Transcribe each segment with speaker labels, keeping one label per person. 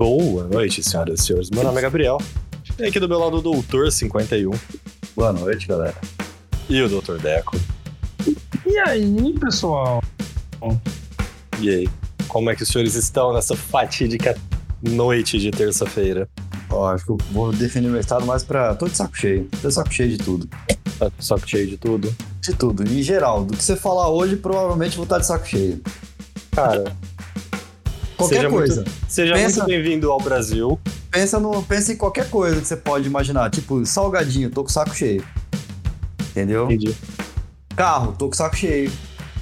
Speaker 1: Boa noite, senhoras e senhores. Meu nome é Gabriel. E aqui do meu lado o Doutor 51.
Speaker 2: Boa noite, galera.
Speaker 1: E o Doutor Deco.
Speaker 3: E aí, pessoal?
Speaker 1: E aí? Como é que os senhores estão nessa fatídica noite de terça-feira?
Speaker 2: Ó, acho que eu vou definir o meu estado mais pra. Tô de saco cheio. Tô de saco cheio de tudo.
Speaker 1: Tá com saco cheio de tudo?
Speaker 2: De tudo. Em geral, do que você falar hoje, provavelmente vou estar de saco cheio.
Speaker 1: Cara,
Speaker 2: Qualquer
Speaker 1: Seja
Speaker 2: coisa.
Speaker 1: muito- seja
Speaker 2: Pensa-
Speaker 1: muito bem-vindo ao Brasil.
Speaker 2: Pensa, no, pensa em qualquer coisa que você pode imaginar. Tipo, salgadinho, tô com saco cheio. Entendeu?
Speaker 1: Entendi.
Speaker 2: Carro, tô com saco cheio.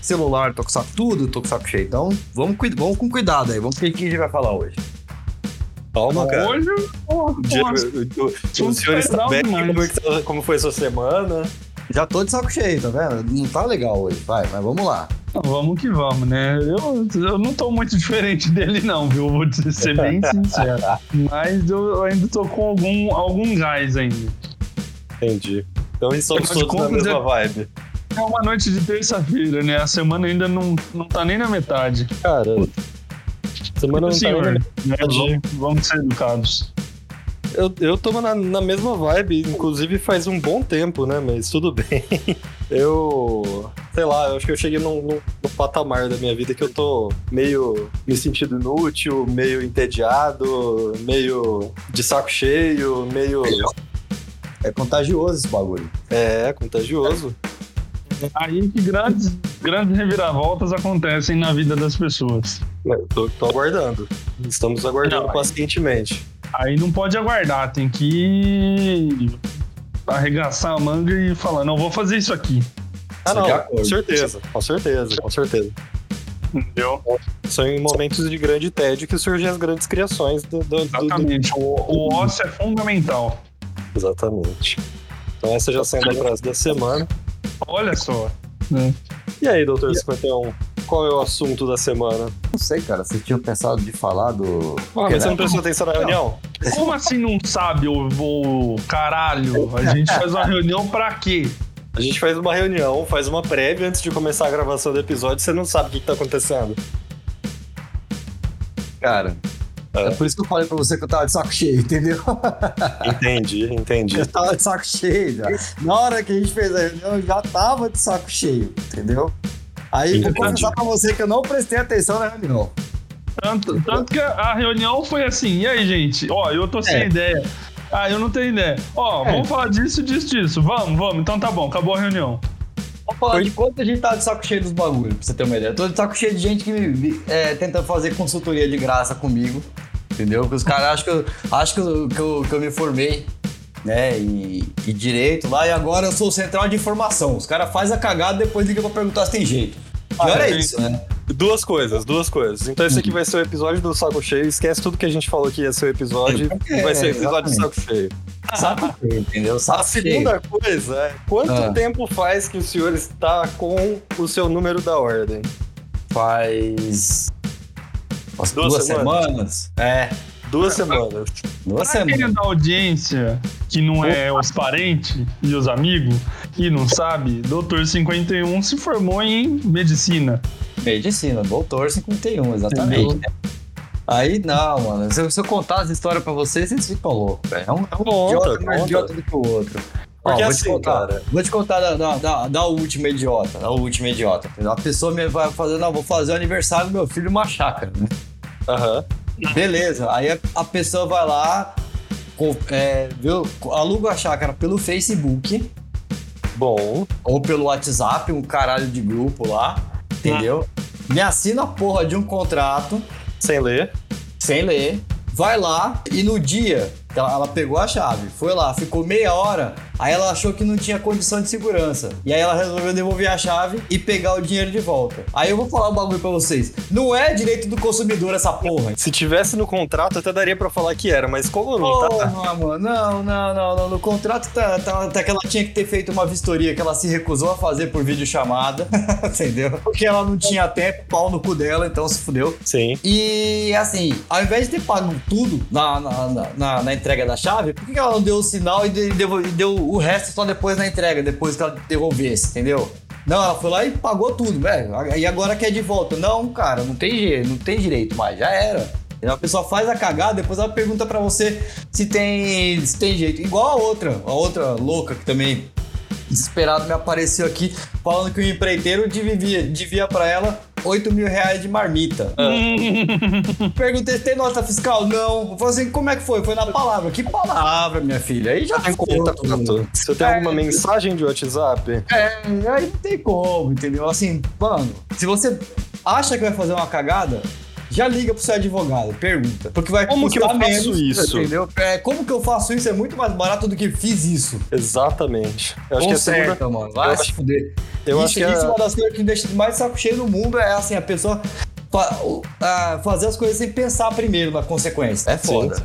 Speaker 2: Celular, tô com saco. Tudo, tô com saco cheio. Então, vamos, vamos com cuidado aí. Vamos ver o que a gente vai falar hoje.
Speaker 1: Calma, cara.
Speaker 3: Hoje, porra,
Speaker 1: O, dia- o- o- o senhor está bem? Como, é tá- como foi a sua semana?
Speaker 2: Já tô de saco cheio, tá vendo? Não tá legal hoje. Vai, mas vamos lá.
Speaker 3: Vamos que vamos, né? Eu, eu não tô muito diferente dele, não, viu? Vou ser bem sincero. Mas eu ainda tô com algum, algum gás ainda.
Speaker 1: Entendi. Então estamos
Speaker 3: Afinal de
Speaker 1: todos na mesma
Speaker 3: é-
Speaker 1: vibe.
Speaker 3: É uma noite de terça-feira, né? A semana ainda não, não tá nem na metade.
Speaker 1: Cara, semana não tá
Speaker 3: Senhor,
Speaker 1: nem-
Speaker 3: né?
Speaker 1: metade.
Speaker 3: Vamos, vamos ser educados.
Speaker 1: Eu, eu tô na, na mesma vibe, inclusive faz um bom tempo, né? Mas tudo bem. Eu. Sei lá, eu acho que eu cheguei num, num- num patamar da minha vida que eu tô meio me sentindo inútil, meio entediado, meio de saco cheio, meio.
Speaker 2: É contagioso esse bagulho.
Speaker 1: É, contagioso.
Speaker 3: Aí que grandes, grandes reviravoltas acontecem na vida das pessoas.
Speaker 1: Eu tô, tô aguardando. Estamos aguardando
Speaker 3: Não,
Speaker 1: pacientemente.
Speaker 3: Aí não pode aguardar, tem que arregaçar a manga e falar, não, vou fazer isso aqui.
Speaker 1: Ah,
Speaker 2: de
Speaker 1: não,
Speaker 2: acordo.
Speaker 1: com certeza, com certeza, com certeza.
Speaker 3: Entendeu?
Speaker 1: São em momentos de grande tédio que surgem as grandes criações do, do- do- do
Speaker 3: Exatamente. O, o ócio é fundamental.
Speaker 1: Exatamente. Então essa já sendo a frase da semana.
Speaker 3: Olha só. né?
Speaker 1: E aí, doutor 51, qual é o assunto da semana?
Speaker 2: Não sei, cara. Vocês tinham pensado de falar do.
Speaker 1: Ah, mas você não prestou atenção na reunião?
Speaker 3: Como assim não sabe, o, o caralho? A gente faz uma reunião pra quê?
Speaker 1: A gente faz uma reunião, faz uma prévia antes de começar a gravação do episódio, você não sabe o que, que tá acontecendo.
Speaker 2: Cara.
Speaker 1: É.
Speaker 2: É por isso que eu falei pra você que eu tava de saco cheio, entendeu?
Speaker 1: Entendi, entendi.
Speaker 2: Eu tava de saco cheio já. Na hora que a gente fez a reunião, eu já tava de saco cheio, entendeu? Aí vou confessar pra você que eu não prestei atenção na reunião.
Speaker 3: Tanto, tanto que a reunião foi assim, e aí, gente? Ó, eu tô sem
Speaker 2: É.
Speaker 3: ideia. Ah, eu não tenho ideia. Ó,
Speaker 2: É.
Speaker 3: vamos falar disso, disso, disso. Vamos, vamos. Então tá bom, acabou a reunião.
Speaker 2: Vamos falar de quanto a gente tá de saco cheio dos bagulhos, pra você ter uma ideia. Eu tô de saco cheio de gente que me é, tenta fazer consultoria de graça comigo, entendeu? Porque os caras acham que eu, acham que eu, que eu, que eu me formei, né, e, e direito lá, e agora eu sou o central de informação. Os caras fazem a cagada depois ligam pra perguntar se tem jeito. Pior é
Speaker 1: é
Speaker 2: isso, né?
Speaker 1: Duas coisas, duas coisas. Então esse aqui vai ser o episódio do saco cheio. Esquece tudo que a gente falou que ia ser o episódio.
Speaker 2: É,
Speaker 1: vai ser o episódio do saco cheio.
Speaker 2: Saco cheio, entendeu? Saco
Speaker 1: A segunda coisa é quanto
Speaker 2: Ah.
Speaker 1: tempo faz que o senhor está com o seu número da ordem?
Speaker 2: faz.
Speaker 1: Duas
Speaker 2: duas,
Speaker 1: semanas?
Speaker 2: semanas? É,
Speaker 1: Duas semanas.
Speaker 2: duas
Speaker 3: Pra quem é
Speaker 2: semanas.
Speaker 3: da audiência, que não é os parentes e os amigos, e não sabe, Doutor 51 se formou em medicina.
Speaker 2: Medicina, doutor 51, exatamente.
Speaker 3: Entendeu?
Speaker 2: Aí não, mano. Se eu, se eu contar as histórias pra vocês, vocês ficam loucos, velho. É um, é um
Speaker 1: Conta,
Speaker 2: idiota mais
Speaker 1: conta.
Speaker 2: idiota do que o outro. Ó,
Speaker 1: Porque
Speaker 2: vou
Speaker 1: assim,
Speaker 2: te contar,
Speaker 1: cara-
Speaker 2: Vou te contar da, da, da, da última idiota, da última idiota. A pessoa me vai fazer, não, vou fazer o aniversário do meu filho numa chácara, né?
Speaker 1: Aham.
Speaker 2: Beleza, aí a, pessoa vai lá, é, viu, aluga a chácara pelo Facebook
Speaker 1: Bom.
Speaker 2: ou pelo WhatsApp, um caralho de grupo lá, entendeu? Me assina a porra de um contrato
Speaker 1: Sem ler.
Speaker 2: sem ler, vai lá e no dia ela, ela pegou a chave, foi lá, ficou meia hora, aí ela achou que não tinha condição de segurança. E aí ela resolveu devolver a chave e pegar o dinheiro de volta. Aí eu vou falar um bagulho pra vocês. Não é direito do consumidor essa porra.
Speaker 1: Se tivesse no contrato, até daria pra falar que era, mas como não tá.
Speaker 2: Porra, mano, não, não, não, não. No contrato tá, tá, tá que ela tinha que ter feito uma vistoria que ela se recusou a fazer por videochamada, entendeu? Porque ela não tinha tempo, pau no cu dela, então se fudeu.
Speaker 1: Sim.
Speaker 2: E assim, ao invés de ter pago tudo na, na, na- na, na entrega da chave, por que ela não deu o sinal e de- devo- e deu o resto só depois na entrega, depois que ela devolvesse, entendeu? Não, ela foi lá e pagou tudo, velho. E agora quer de volta. Não, cara, não tem jeito, não tem direito mais, já era. A pessoa faz a cagada, depois ela pergunta pra você se tem, se tem jeito. Igual a outra, a outra louca que também desesperado me apareceu aqui falando que o empreiteiro devia, devia para ela 8 mil reais de marmita. Ah. Perguntei se tem nota fiscal? Não. Eu falei assim, como é que foi? Foi na palavra. Que palavra, minha filha? Aí já
Speaker 1: tem contato. Você tem é, alguma mensagem de WhatsApp?
Speaker 2: É, aí não tem como, entendeu? Assim, mano, se você acha que vai fazer uma cagada, já liga pro seu advogado, pergunta. Porque vai
Speaker 1: Como que eu faço menos, isso?
Speaker 2: Entendeu? É, como que eu faço isso é muito mais barato do que fiz isso.
Speaker 1: Exatamente.
Speaker 2: Eu acho Conserta, que é segunda... mano. Vai eu se acho... fuder. Eu isso, acho que isso é uma das coisas que me deixa mais saco cheio no mundo é assim, a pessoa fa fazer as coisas sem pensar primeiro na consequência. É foda. Sim.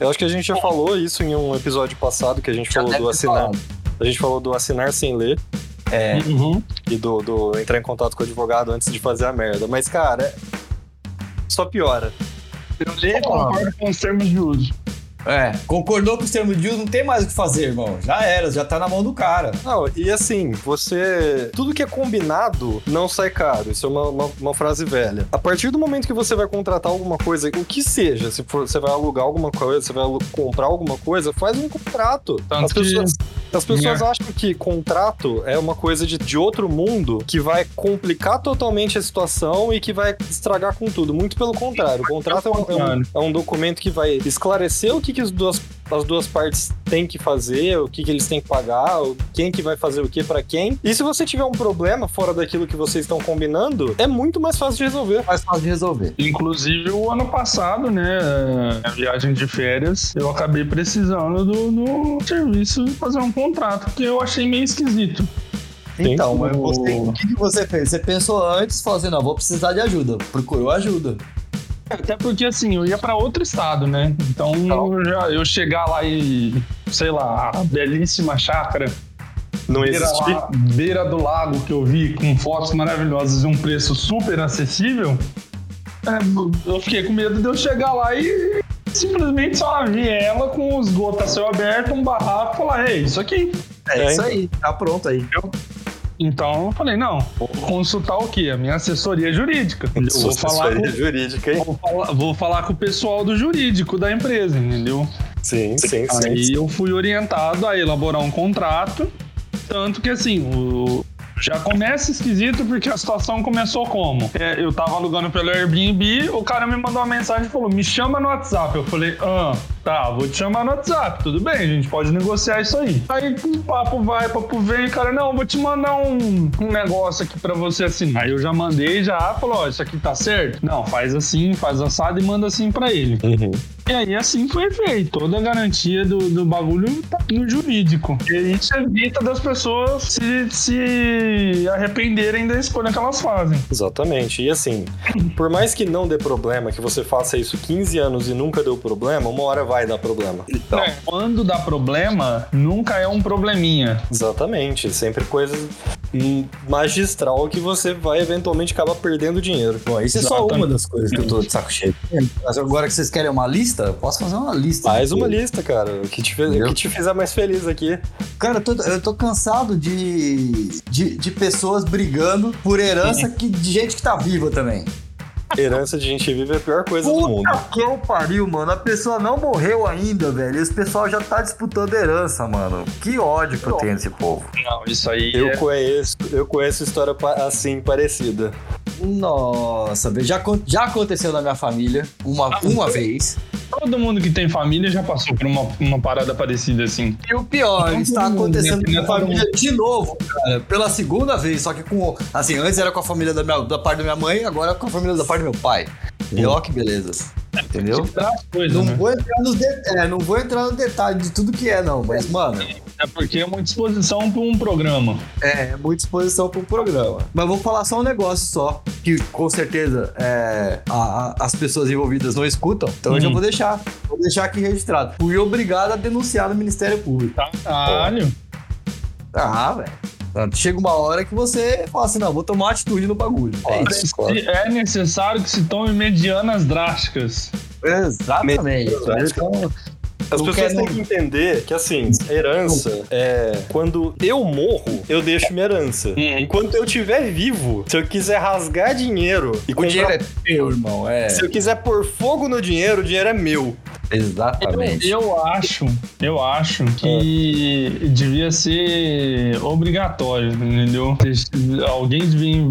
Speaker 1: Eu acho que a gente já falou isso em um episódio passado que a gente já falou do assinar. Falado. A gente falou do assinar sem ler. É. Uhum. E do, do entrar em contato com o advogado antes de fazer a merda. Mas, cara, só piora.
Speaker 3: Eu leio concordo com os termos de uso.
Speaker 2: É, concordou com os termos de uso, não tem mais o que fazer, irmão. Já era, já tá na mão do cara.
Speaker 1: Não, e assim, você. Tudo que é combinado não sai caro. Isso é uma, uma, uma, frase velha. A partir do momento que você vai contratar alguma coisa, o que seja, se for, você vai alugar alguma coisa, você vai comprar alguma coisa, faz um contrato. Tanto as pessoas, que... as pessoas é. acham que contrato é uma coisa de, de outro mundo que vai complicar totalmente a situação e que vai estragar com tudo. Muito pelo contrário. O contrato é um, é um, é um documento que vai esclarecer o que que as duas, as duas partes têm que fazer, o que, que eles têm que pagar, quem que vai fazer o que para quem. E se você tiver um problema fora daquilo que vocês estão combinando, é muito mais fácil de resolver.
Speaker 2: Mais fácil de resolver.
Speaker 3: Inclusive, o ano passado, né, a viagem de férias, eu acabei precisando do, do serviço fazer um contrato, que eu achei meio esquisito.
Speaker 2: Então, mas você, o que, que você fez? Você pensou antes, falou assim, não, vou precisar de ajuda. Procurou ajuda.
Speaker 3: Até porque, assim, eu ia para outro estado, né? Então, eu, já, eu chegar lá e, sei lá, a belíssima chácara.
Speaker 1: Não beira, lá,
Speaker 3: beira do lago que eu vi com fotos maravilhosas e um preço super acessível. É, eu fiquei com medo de eu chegar lá e simplesmente só ver ela com os gotas a céu aberto, um barraco e falar: é isso aqui.
Speaker 2: É, é isso aí, tá pronto aí.
Speaker 3: Eu, então eu falei, não, vou consultar o quê? A minha assessoria jurídica. Eu
Speaker 1: vou falar com,
Speaker 3: jurídica, hein? Vou falar, vou falar com o pessoal do jurídico da empresa, entendeu?
Speaker 1: Sim, sim, sim.
Speaker 3: Aí
Speaker 1: sim.
Speaker 3: eu fui orientado a elaborar um contrato, tanto que assim, o, já começa esquisito porque a situação começou como? É, eu tava alugando pelo Airbnb, o cara me mandou uma mensagem e falou: me chama no WhatsApp. Eu falei, ah, tá, vou te chamar no WhatsApp, tudo bem, a gente pode negociar isso aí. Aí papo vai, papo vem, cara, não, vou te mandar um, um negócio aqui pra você assinar. Aí eu já mandei, já falou: ó, isso aqui tá certo? Não, faz assim, faz assado e manda assim pra ele. Uhum. E aí assim foi feito. Toda a garantia do, do bagulho tá no jurídico. E isso evita das pessoas se, se arrependerem da escolha que elas fazem.
Speaker 1: Exatamente. E assim, por mais que não dê problema, que você faça isso 15 anos e nunca deu problema, uma hora vai dar problema.
Speaker 3: Então, é, quando dá problema, nunca é um probleminha.
Speaker 1: Exatamente. Sempre magistral que você vai eventualmente acabar perdendo dinheiro.
Speaker 2: Bom, isso Exatamente. é só uma das coisas que eu tô de saco cheio. Mas agora que vocês querem uma lista, eu posso fazer uma lista.
Speaker 1: Faz uma lista, cara. O que te, fez, o que te fizer mais feliz aqui.
Speaker 2: Cara, eu tô, eu tô cansado de, de, de, pessoas brigando por herança que, de gente que tá viva também.
Speaker 1: Herança de gente viva é a pior coisa Puta do mundo.
Speaker 2: que eu pariu, mano. A pessoa não morreu ainda, velho. Esse pessoal já tá disputando herança, mano. Que ódio que eu tenho desse povo.
Speaker 3: Não, isso aí.
Speaker 1: Eu é... conheço, eu conheço história assim, parecida.
Speaker 2: Nossa, já, já aconteceu na minha família uma, ah, uma vez.
Speaker 3: Todo mundo que tem família já passou por uma, uma parada parecida assim.
Speaker 2: E o pior, Todo está acontecendo com a minha família de novo, cara. Pela segunda vez. Só que com. Assim, antes era com a família da, minha, da parte da minha mãe, agora com a família da parte meu pai. E ó que beleza. Entendeu?
Speaker 3: Coisa,
Speaker 2: não,
Speaker 3: né?
Speaker 2: vou entrar nos de... é, não vou entrar no detalhe de tudo que é, não. Mas, mano.
Speaker 3: É porque é muita exposição para um programa.
Speaker 2: É, é muita exposição para um programa. Mas vou falar só um negócio só, que com certeza é, a, a, as pessoas envolvidas não escutam, então hum. eu já hum. vou deixar. Vou deixar aqui registrado. Fui obrigado a denunciar no Ministério Público.
Speaker 3: Caralho.
Speaker 2: Ah, velho. Chega uma hora que você fala assim, não, vou tomar atitude no bagulho.
Speaker 3: É, isso, é necessário que se tome medianas drásticas.
Speaker 2: Exatamente. Então,
Speaker 1: As
Speaker 2: Não
Speaker 1: pessoas têm que entender que, assim, herança é. Quando eu morro, eu deixo minha herança.
Speaker 3: Uhum.
Speaker 1: Enquanto eu estiver vivo, se eu quiser rasgar dinheiro e
Speaker 2: O
Speaker 1: comprar.
Speaker 2: dinheiro é teu, irmão. É.
Speaker 1: Se eu quiser pôr fogo no dinheiro, o dinheiro é meu.
Speaker 2: Exatamente.
Speaker 3: Eu, eu acho, eu acho que devia ser obrigatório, entendeu? Alguém devia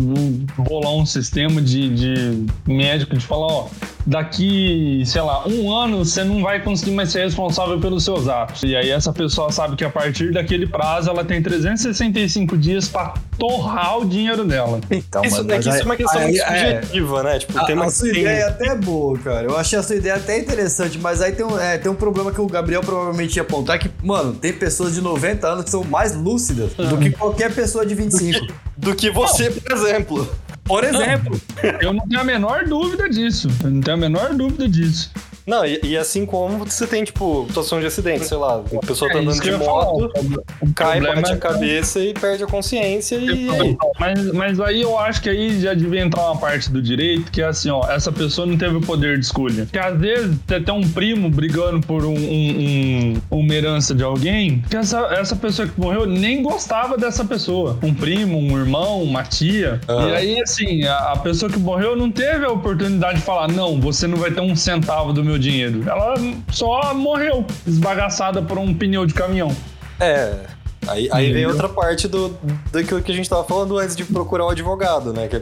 Speaker 3: bolar um sistema de, de médico de falar, ó, daqui, sei lá, um ano você não vai conseguir mais ser responsável pelos seus atos. E aí essa pessoa sabe que a partir daquele prazo ela tem 365 dias pra torrar o dinheiro dela.
Speaker 2: Então,
Speaker 1: Isso,
Speaker 2: mano,
Speaker 1: é
Speaker 2: mas
Speaker 1: que isso é uma questão
Speaker 2: aí-
Speaker 1: muito
Speaker 2: é,
Speaker 1: subjetiva, né? Tipo,
Speaker 2: A,
Speaker 1: tem uma
Speaker 2: a sua
Speaker 1: tem-
Speaker 2: ideia é até boa, cara. Eu achei a sua ideia até interessante, mas aí tem um, é, tem um problema que o Gabriel provavelmente ia apontar, que, mano, tem pessoas de 90 anos que são mais lúcidas do que qualquer pessoa de 25.
Speaker 1: do que você, por exemplo.
Speaker 2: Por exemplo.
Speaker 3: Eu não tenho a menor dúvida disso. Eu não tenho a menor dúvida disso.
Speaker 1: Não, e, e assim como você tem, tipo, situação de acidente, sei lá, a pessoa tá
Speaker 3: É
Speaker 1: andando de moto, cai, bate
Speaker 3: é
Speaker 1: a cabeça e perde a consciência e.
Speaker 3: Mas, mas aí eu acho que aí já devia entrar uma parte do direito que é assim, ó, essa pessoa não teve o poder de escolha. Porque às vezes tem um primo brigando por um, um- um- uma herança de alguém, que essa, essa pessoa que morreu nem gostava dessa pessoa. Um primo, um irmão, uma tia.
Speaker 1: Aham.
Speaker 3: E aí, assim, a, a pessoa que morreu não teve a oportunidade de falar, não, você não vai ter um centavo do meu dinheiro. Ela só morreu, esbagaçada por um pneu de caminhão.
Speaker 1: É. Aí, aí vem outra parte do, daquilo que a gente tava falando antes de procurar o advogado, né? Que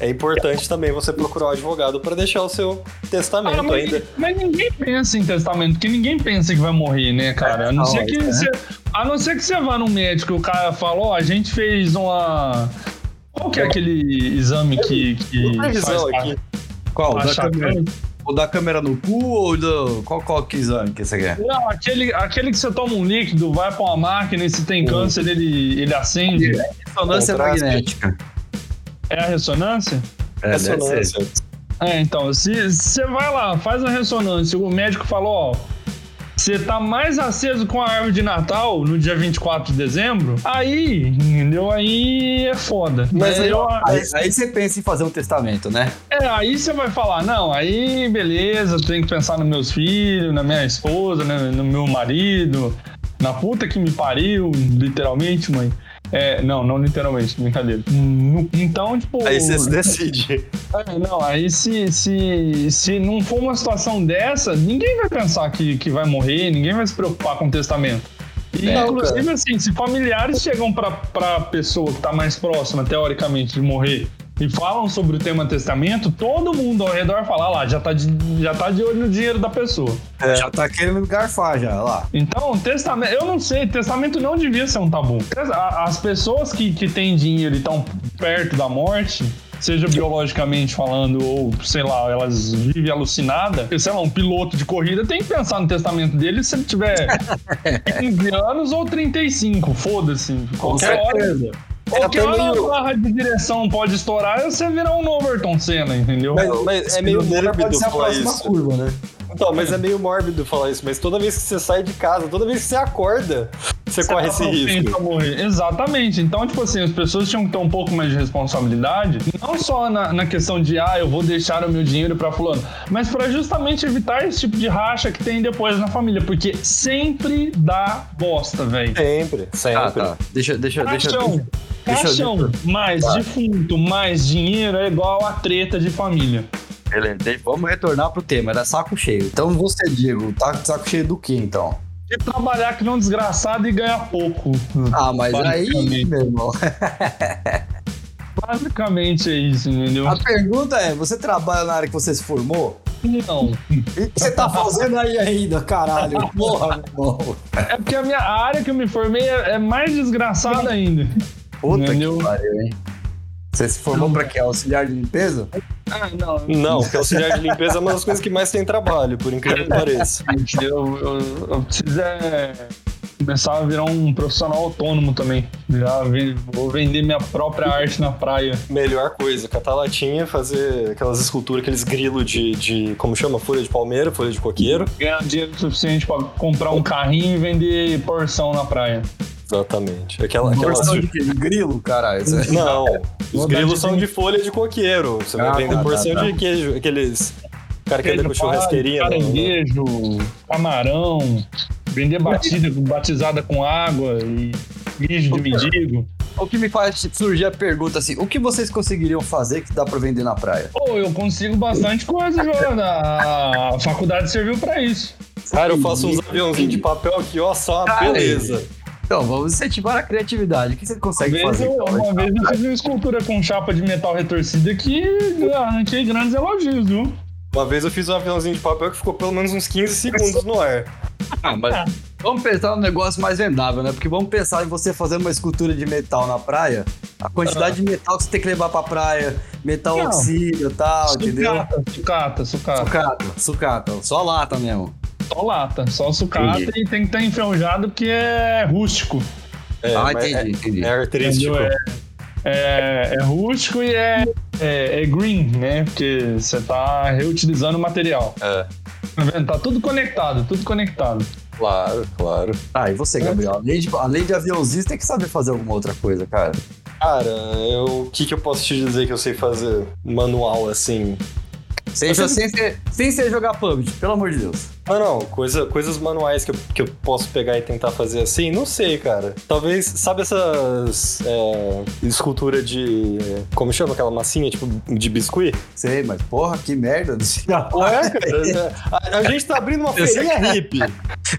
Speaker 1: é importante também você procurar o advogado para deixar o seu testamento
Speaker 3: Ah, mas,
Speaker 1: ainda.
Speaker 3: mas ninguém pensa em testamento, porque ninguém pensa que vai morrer, né, cara? A não,
Speaker 2: Não,
Speaker 3: ser que
Speaker 2: é.
Speaker 3: você, a não ser que você vá num médico e o cara falou, ó, a gente fez uma. Qual que é aquele exame que, que faz
Speaker 1: aqui.
Speaker 2: Qual? Da? O da câmera no cu ou do. Qual, qual que exame que você quer?
Speaker 3: Não, aquele, aquele que você toma um líquido, vai pra uma máquina e se tem câncer, ele, ele acende.
Speaker 2: Ressonância
Speaker 1: Contraste.
Speaker 2: magnética.
Speaker 3: É a ressonância?
Speaker 2: É, deve ser.
Speaker 1: Ressonância.
Speaker 3: É, então, se você vai lá, faz a ressonância, o médico falou, ó, você tá mais aceso com a árvore de Natal no dia 24 de dezembro, aí, entendeu? Aí é foda.
Speaker 1: Mas aí-
Speaker 3: eu,
Speaker 2: Aí, aí você pensa em fazer um testamento, né?
Speaker 3: é, aí você vai falar, não, aí beleza, tem que pensar nos meus filhos, na minha esposa, né, no meu marido, na puta que me pariu, literalmente, mãe. É, não, não literalmente, brincadeira. No- Então, tipo.
Speaker 1: Aí você se decide.
Speaker 3: É, não, aí se, se, se não for uma situação dessa, ninguém vai pensar que, que vai morrer, ninguém vai se preocupar com o testamento. E,
Speaker 1: Não,
Speaker 3: inclusive,
Speaker 1: cara.
Speaker 3: assim, se familiares chegam pra, pra pessoa que tá mais próxima, teoricamente, de morrer, e falam sobre o tema testamento, todo mundo ao redor fala, "Ah lá, já tá, de, já tá de olho no dinheiro da pessoa.
Speaker 2: Já tá querendo garfar já, lá.
Speaker 3: Então, testamento, eu não sei, testamento não devia ser um tabu. As pessoas que, que têm dinheiro e estão perto da morte, seja biologicamente falando ou, sei lá, elas vivem alucinadas, sei lá, um piloto de corrida tem que pensar no testamento dele se ele tiver 15 anos ou 35, foda-se. Qualquer hora. Qualquer
Speaker 1: até
Speaker 3: hora
Speaker 1: meio-
Speaker 3: a barra de direção pode estourar e você virar um novo Ayrton Senna, entendeu?
Speaker 1: Mas, mas é meio mórbido
Speaker 2: pode ser a
Speaker 1: falar
Speaker 2: próxima
Speaker 1: isso.
Speaker 2: curva, né?
Speaker 1: Então, mas é meio mórbido falar isso. Mas toda vez que você sai de casa, toda vez que você acorda, você, corre
Speaker 3: tá
Speaker 1: esse risco.
Speaker 3: a morrer. Exatamente. Então, tipo assim, as pessoas tinham que ter um pouco mais de responsabilidade, não só na, na questão de, ah, eu vou deixar o meu dinheiro pra fulano, mas pra justamente evitar esse tipo de racha que tem depois na família, porque sempre dá bosta, velho.
Speaker 1: Sempre, sempre.
Speaker 2: Ah, tá. Deixa, deixa, deixa- deixa-
Speaker 3: caixão, mais
Speaker 2: Tá.
Speaker 3: defunto, mais dinheiro é igual a treta de família.
Speaker 2: Beleza, vamos retornar pro tema, era saco cheio. Então você, Diego, tá com saco cheio do que então?
Speaker 3: De trabalhar que não desgraçado e ganhar pouco.
Speaker 2: Ah, mas aí, meu irmão.
Speaker 3: Basicamente é isso, entendeu?
Speaker 2: A pergunta é: você trabalha na área que você se formou?
Speaker 3: Não.
Speaker 2: E o que você tá fazendo aí ainda, caralho? Porra, meu irmão.
Speaker 3: É porque a minha a área que eu me formei é, é mais desgraçada ainda.
Speaker 2: Puta
Speaker 3: Entendeu?
Speaker 2: que pariu, hein? Você se formou pra quê? Auxiliar de limpeza?
Speaker 3: Ah, não.
Speaker 1: Não, porque auxiliar de limpeza é uma das coisas que mais tem trabalho, por incrível que pareça.
Speaker 3: Eu, eu, eu preciso é, começar a virar um profissional autônomo também. Já vou vender minha própria arte na praia.
Speaker 1: Melhor coisa, catar latinha, fazer aquelas esculturas, aqueles grilos de, de. Como chama? Folha de palmeira, folha de coqueiro.
Speaker 3: Ganhar dinheiro suficiente pra comprar um carrinho e vender porção na praia.
Speaker 1: Exatamente. Aquela.
Speaker 2: Porção de quê? De grilo, caralho. Você-
Speaker 1: Não, os grilos são de folha de coqueiro. Você
Speaker 2: Ah,
Speaker 1: vai vender
Speaker 2: tá,
Speaker 1: porção
Speaker 2: tá, tá.
Speaker 1: de queijo, aqueles. O cara que anda com churrasqueirinha. né?
Speaker 3: Caranguejo, camarão, vender batida, batizada com água e mijo de mendigo.
Speaker 2: O que me faz surgir a pergunta assim, o que vocês conseguiriam fazer que dá pra vender na praia?
Speaker 3: Pô, eu consigo bastante coisa, Joana. A faculdade serviu pra isso.
Speaker 1: Cara, eu faço uns aviãozinhos de papel aqui, ó, só uma beleza.
Speaker 2: Então, vamos incentivar a criatividade. O que você
Speaker 3: Uma
Speaker 2: consegue
Speaker 3: vez,
Speaker 2: fazer?
Speaker 3: eu,
Speaker 2: então,
Speaker 3: uma vez eu fiz uma escultura com chapa de metal retorcida que arranquei grandes elogios, viu?
Speaker 1: Uma vez eu fiz um aviãozinho de papel que ficou pelo menos uns 15 segundos no ar.
Speaker 2: Ah, mas vamos pensar num negócio mais vendável, né? Porque vamos pensar em você fazendo uma escultura de metal na praia, a quantidade de metal que você tem que levar pra praia, metal
Speaker 3: Não.
Speaker 2: oxida e tal, entendeu?
Speaker 3: Sucata, sucata, sucata.
Speaker 2: Sucata, sucata, só lata mesmo.
Speaker 3: Só lata, só sucata
Speaker 2: Entendi.
Speaker 3: e tem que estar enferrujado porque é rústico.
Speaker 1: É,
Speaker 2: ah, entendi, entendi.
Speaker 1: É, é artístico.
Speaker 3: Entendeu? É, é rústico e é, é, é green, né? Porque você tá reutilizando o material.
Speaker 1: É,
Speaker 3: Tá vendo? Tá tudo conectado, tudo conectado.
Speaker 1: claro, claro.
Speaker 2: Ah, e você, Gabriel? Além de, além de aviãozinho, você tem que saber fazer alguma outra coisa, cara.
Speaker 1: Cara, eu, o que, que eu posso te dizer que eu sei fazer manual assim?
Speaker 2: Sem,
Speaker 1: Você-
Speaker 2: sem, ser, sem ser jogar PUBG, pelo amor de Deus.
Speaker 1: Não, não, coisa, coisas manuais que eu, que eu posso pegar e tentar fazer assim, não sei, cara. Talvez, sabe essas é, escultura de. Como chama aquela massinha, tipo, de biscuit?
Speaker 2: Sei, mas porra, que merda.
Speaker 1: Ué, cara, a, a gente tá abrindo uma feirinha hippie.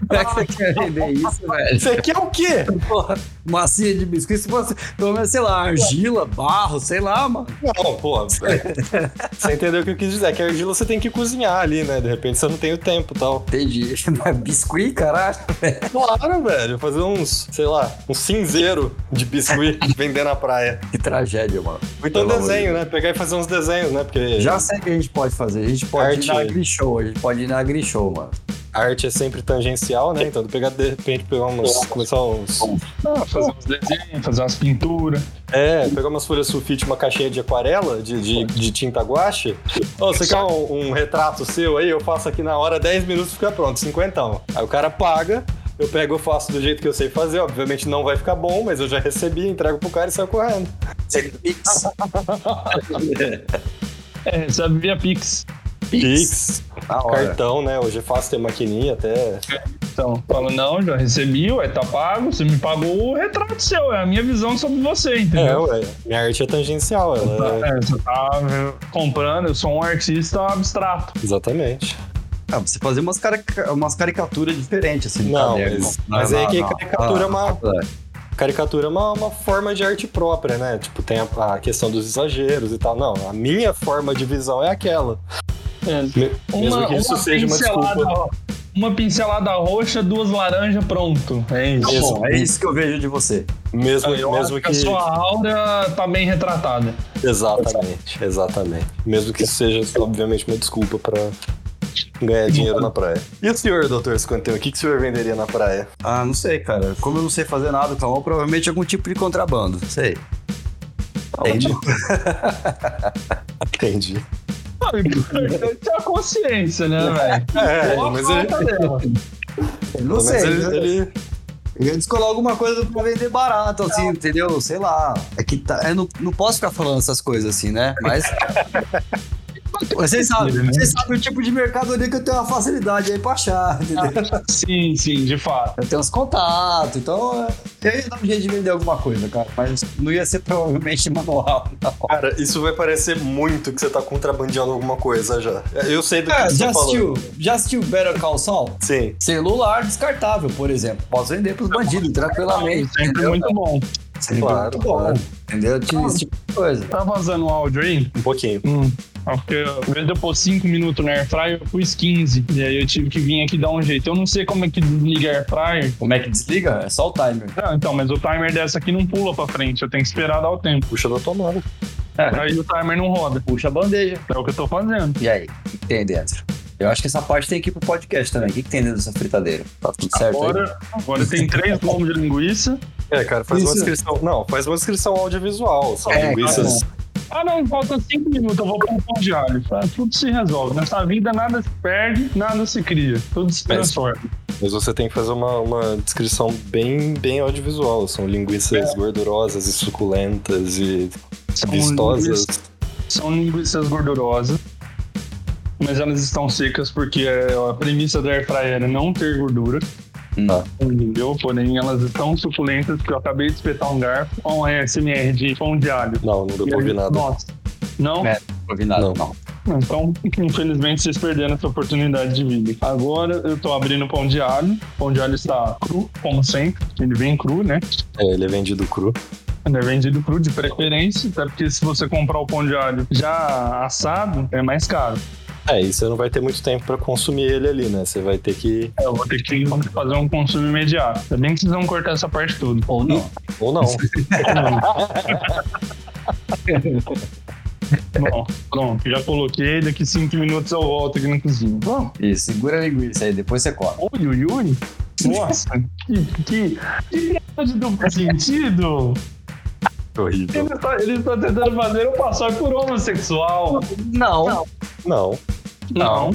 Speaker 2: Como é que você quer vender isso, velho?
Speaker 1: Você quer o quê?
Speaker 2: Porra, massinha de biscoito, se fosse, pelo menos, sei lá, argila, barro, sei lá, mano.
Speaker 1: Não, pô, você entendeu o que eu quis dizer? Que a argila você tem que cozinhar ali, né? De repente você não tem o tempo e tal.
Speaker 2: Entendi. Mas biscuit, caralho.
Speaker 1: Claro, velho. Fazer uns, sei lá, um cinzeiro de biscuit vender na praia.
Speaker 2: Que tragédia, mano.
Speaker 1: Então
Speaker 2: Pelo
Speaker 1: desenho,
Speaker 2: de
Speaker 1: né? Pegar e fazer uns desenhos, né? Porque
Speaker 2: Já sei o que a gente pode fazer. A gente pode ir na
Speaker 1: Arte.
Speaker 2: Grishow. A gente pode ir na Grishow, mano.
Speaker 1: A arte é sempre tangencial, né? Então pegar, de repente, pegar uns. Começar uns.
Speaker 3: Ah, fazer uns desenhos, fazer umas pinturas.
Speaker 1: É, pegar umas folhas sulfite, uma caixinha de aquarela, de, de, de tinta guache. Ô, você quer um, um retrato seu aí? Eu faço aqui na hora, 10 minutos fica pronto, 50. Aí o cara paga. Eu pego, eu faço do jeito que eu sei fazer. Obviamente não vai ficar bom, mas eu já recebi, entrego pro cara e saio correndo.
Speaker 2: Pix.
Speaker 3: É, recebe via Pix.
Speaker 1: Pix, cartão, né? Hoje é fácil ter maquininha até.
Speaker 3: Então, fala, não, já recebi, ué, tá pago, você me pagou o retrato seu, é a minha visão sobre você,
Speaker 1: É,
Speaker 3: entendeu?
Speaker 1: ué. Minha arte é tangencial, ela é.
Speaker 3: É, você tá comprando, eu sou um artista abstrato.
Speaker 1: Exatamente.
Speaker 2: Ah, você fazer umas, carica- umas caricaturas diferentes, assim,
Speaker 1: Não,
Speaker 2: caderno.
Speaker 1: mas- mas aí
Speaker 2: na-
Speaker 1: que
Speaker 2: na-
Speaker 1: caricatura é uma-
Speaker 2: na-
Speaker 1: Caricatura é uma, uma forma de arte própria, né? Tipo, tem a, a questão dos exageros e tal. Não, a minha forma de visão é aquela. Me- mesmo que isso seja uma desculpa.
Speaker 3: uma pincelada roxa, duas laranjas, pronto. É isso.
Speaker 2: Tá bom, é isso que eu vejo de você.
Speaker 1: Mesmo,
Speaker 3: Eu
Speaker 1: mesmo
Speaker 3: acho que
Speaker 1: que.
Speaker 3: a sua aura tá bem retratada.
Speaker 1: Exatamente, exatamente. Mesmo que isso seja, obviamente, uma desculpa pra ganhar dinheiro na praia. E o senhor, doutor Escanteio, o que, que o senhor venderia na praia?
Speaker 2: Ah, não sei, cara. Como eu não sei fazer nada, então provavelmente algum tipo de contrabando. Sei.
Speaker 1: Entendi. Entendi.
Speaker 3: O importante é a consciência, né, velho?
Speaker 1: É, mas ele.
Speaker 3: dela.
Speaker 2: Não
Speaker 1: Mas
Speaker 2: sei.
Speaker 1: ele,
Speaker 2: né?
Speaker 1: ele-
Speaker 2: Eu ia descolar alguma coisa pra vender barato, assim, entendeu? Sei lá. É que tá, eu não, não posso ficar falando essas coisas assim, né? Mas. Vocês sabem,
Speaker 3: né?
Speaker 2: vocês sabem o tipo de mercadoria que eu tenho uma facilidade aí pra achar, entendeu?
Speaker 3: Sim, sim, de fato.
Speaker 2: Eu tenho uns contatos, então eu ia dar um jeito de vender alguma coisa, cara. Mas não ia ser provavelmente manual, não.
Speaker 1: Cara, isso vai parecer muito que você tá contrabandeando alguma coisa já. Eu sei do que
Speaker 2: É,
Speaker 1: você
Speaker 2: já
Speaker 1: tá falando.
Speaker 2: assistiu, já assistiu Better Call Saul?
Speaker 1: Sim.
Speaker 2: Celular descartável, por exemplo. Posso vender pros bandidos tranquilamente.
Speaker 3: Sempre
Speaker 2: entendeu?
Speaker 3: muito bom.
Speaker 2: Sempre
Speaker 1: Claro,
Speaker 2: muito bom.
Speaker 1: claro.
Speaker 2: Entendeu? Tinha esse tipo de coisa.
Speaker 3: Tá vazando o áudio aí?
Speaker 1: Um pouquinho.
Speaker 3: Hum. Porque ao invés de eu pôr 5 minutos no air fryer, eu pus 15. E aí eu tive que vir aqui dar um jeito. Eu não sei como é que desliga air fryer.
Speaker 2: Como é que desliga? É só o timer.
Speaker 3: Não, então, mas o timer dessa aqui não pula pra frente. Eu tenho que esperar dar o tempo.
Speaker 1: Puxa da tomada.
Speaker 3: Aí o timer não roda.
Speaker 2: Puxa a bandeja.
Speaker 3: É o que eu tô fazendo.
Speaker 2: E aí? O que tem aí dentro? Eu acho que essa parte tem que ir pro podcast também. O que, que tem dentro dessa fritadeira? Tá tudo certo aí?
Speaker 3: Agora, agora tem três lomos de linguiça.
Speaker 1: É, cara, faz uma
Speaker 2: Isso.
Speaker 1: descrição. Não, faz uma descrição audiovisual. São
Speaker 2: É,
Speaker 1: linguiças.
Speaker 3: Ah, não, falta 5 minutos, eu vou pôr um pão de alho. Tá? Tudo se resolve. Nessa vida nada se perde, nada se cria. Tudo se
Speaker 1: Mas-
Speaker 3: transforma.
Speaker 1: Mas você tem que fazer uma, uma descrição bem, bem audiovisual. São linguiças gordurosas e suculentas e
Speaker 3: São
Speaker 1: vistosas.
Speaker 3: linguiças- São linguiças gordurosas. mas elas estão secas porque é a premissa da air fryer é não ter gordura.
Speaker 2: Não.
Speaker 3: Entendeu? Porém, elas estão suculentas porque eu acabei de espetar um garfo com a SMR de pão de alho.
Speaker 1: Não, não deu pra ouvir nada.
Speaker 3: Nossa. Não?
Speaker 2: É. Não ouvi nada,
Speaker 1: Não.
Speaker 2: não.
Speaker 3: Então, infelizmente, vocês perderam essa oportunidade de vida. Agora eu tô abrindo o pão de alho. O pão de alho está cru, como sempre. Ele vem cru, né?
Speaker 1: É, ele é vendido cru.
Speaker 3: Ele é vendido cru de preferência, até porque se você comprar o pão de alho já assado, é mais caro.
Speaker 1: É, e você não vai ter muito tempo pra consumir ele ali, né? Você vai ter que.
Speaker 3: Eu vou ter que fazer um consumo imediato. Ainda bem que vocês vão cortar essa parte toda.
Speaker 2: Ou não.
Speaker 1: Ou não.
Speaker 3: Bom, pronto, já coloquei. Daqui cinco minutos eu volto aqui na cozinha. Vamos.
Speaker 2: Isso, segura a linguiça aí, depois você corta.
Speaker 3: Ui, ui, ui. Nossa, que, que, que de duplo sentido.
Speaker 1: Horrível.
Speaker 3: Ele está, ele está tentando fazer eu passar por homossexual.
Speaker 2: Não,
Speaker 1: Não.
Speaker 3: Não.
Speaker 2: Não.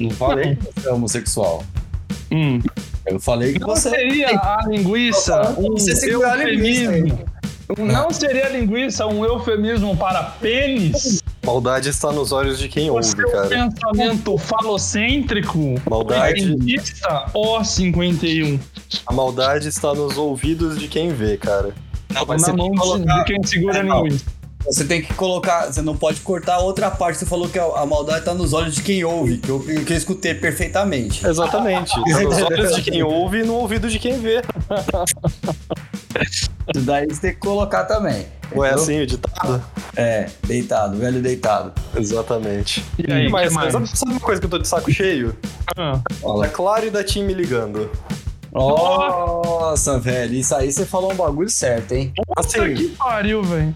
Speaker 2: Não falei que você é homossexual.
Speaker 3: Hum.
Speaker 2: Eu falei que
Speaker 3: Não
Speaker 2: você.
Speaker 3: seria a linguiça um
Speaker 2: Você a linguiça
Speaker 3: eufemismo? Não seria a linguiça um eufemismo para pênis?
Speaker 1: Maldade está nos olhos de quem
Speaker 3: O
Speaker 1: ouve,
Speaker 3: seu
Speaker 1: cara.
Speaker 3: pensamento falocêntrico?
Speaker 1: Maldade.
Speaker 3: Feminista O51.
Speaker 1: A maldade está nos ouvidos de quem vê, cara.
Speaker 2: Não,
Speaker 3: na mão de- de quem segura a
Speaker 2: Não.
Speaker 3: linguiça.
Speaker 2: Você tem que colocar, você não pode cortar a outra parte. Você falou que a, a maldade tá nos olhos de quem ouve, que eu, que eu escutei perfeitamente.
Speaker 1: Exatamente. Está nos olhos de quem ouve e no ouvido de quem vê.
Speaker 2: Isso daí você tem que colocar também.
Speaker 1: Não é assim o ditado?
Speaker 2: É, deitado, velho deitado.
Speaker 1: Exatamente.
Speaker 3: E aí,
Speaker 1: Mas
Speaker 3: mais?
Speaker 1: sabe, sabe uma coisa que eu tô de saco cheio?
Speaker 3: Ah,
Speaker 1: Da Claro e da Tim me ligando.
Speaker 2: Nossa, velho, isso aí você falou um bagulho certo, hein?
Speaker 3: Puta
Speaker 1: Assim,
Speaker 3: que pariu, velho.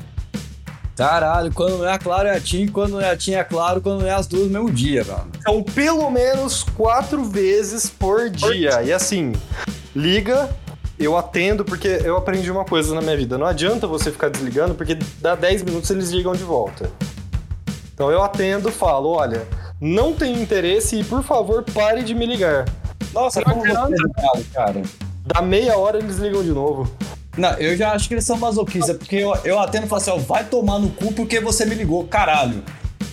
Speaker 2: Caralho, quando não é a Claro é a TIM, quando não é a TIM é a Claro, quando não é as duas no mesmo dia, mano.
Speaker 1: são pelo menos quatro vezes por dia. E assim, liga, eu atendo, porque eu aprendi uma coisa na minha vida. Não adianta você ficar desligando, porque dá 10 minutos eles ligam de volta. Então eu atendo, falo, olha, não tenho interesse e por favor pare de me ligar.
Speaker 2: Nossa,
Speaker 3: Não
Speaker 2: como você é cara.
Speaker 1: Dá meia hora eles ligam de novo.
Speaker 2: Não, eu já acho que eles são masoquistas, porque eu, eu atendo e falo assim, ó, vai tomar no cu porque você me ligou, caralho.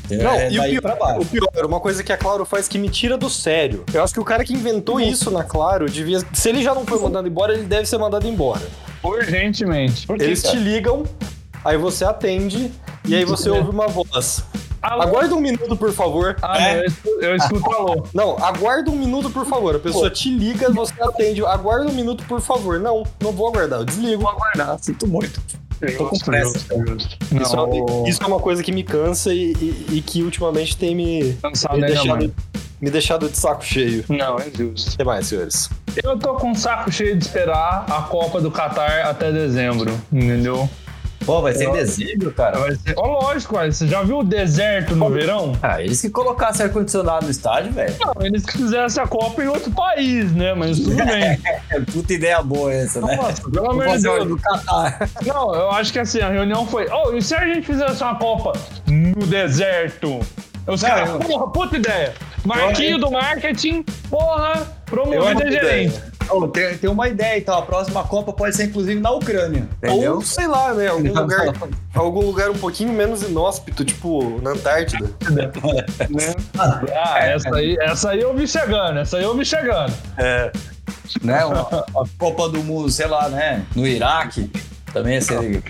Speaker 1: Não,
Speaker 2: é,
Speaker 1: e o pior, o pior, uma coisa que a Claro faz que me tira do sério. Eu acho que o cara que inventou isso na Claro devia. Se ele já não foi mandado embora, ele deve ser mandado embora.
Speaker 3: Urgentemente.
Speaker 2: Por que,
Speaker 1: Eles
Speaker 2: cara?
Speaker 1: te ligam, aí você atende, e aí você ouve uma voz.
Speaker 3: Alô?
Speaker 1: Aguarda um minuto, por favor.
Speaker 3: Ah,
Speaker 2: É?
Speaker 3: não, eu escuto- eu escuto alô.
Speaker 1: Não, aguarda um minuto, por favor. A pessoa te liga, você atende. Aguarda um minuto, por favor. Não, não vou aguardar, eu desligo.
Speaker 2: Vou aguardar, sinto muito. Tô com pressa.
Speaker 1: Isso, é, isso é uma coisa que me cansa e, e- e que ultimamente tem me,
Speaker 3: cansado
Speaker 1: me,
Speaker 3: ainda
Speaker 1: deixado, me deixado de saco cheio.
Speaker 3: Não, é justo.
Speaker 1: O que mais, senhores?
Speaker 3: Eu tô com um saco cheio de esperar a Copa do Catar até dezembro, entendeu?
Speaker 2: Pô, vai ser dezembro, cara.
Speaker 3: Vai ser... Ó, lógico, você já viu o deserto no verão?
Speaker 2: Ah, eles que colocassem ar-condicionado no estádio, velho.
Speaker 3: Não, eles que fizessem a Copa em outro país, né? Mas tudo bem.
Speaker 2: É puta ideia boa essa, né?
Speaker 3: Nossa, pelo amor de Deus.
Speaker 2: do Catar.
Speaker 3: Não, eu acho que assim, a reunião foi. Oh, e se a gente fizesse uma Copa no deserto? Os caras, porra, puta ideia. Marquinho do marketing, porra, promovido gerente.
Speaker 1: ideia.
Speaker 2: Ô, tem, tem uma ideia, então. A próxima Copa pode ser, inclusive, na Ucrânia. Entendeu?
Speaker 1: Ou, sei lá, né? Algum lugar, algum lugar um pouquinho menos inóspito, tipo na Antártida.
Speaker 3: Né? Ah, essa aí, essa aí eu vi chegando, essa aí eu vi chegando.
Speaker 1: É.
Speaker 2: né? Uma, a Copa do Mundo, sei lá, né? No Iraque. Também ia ser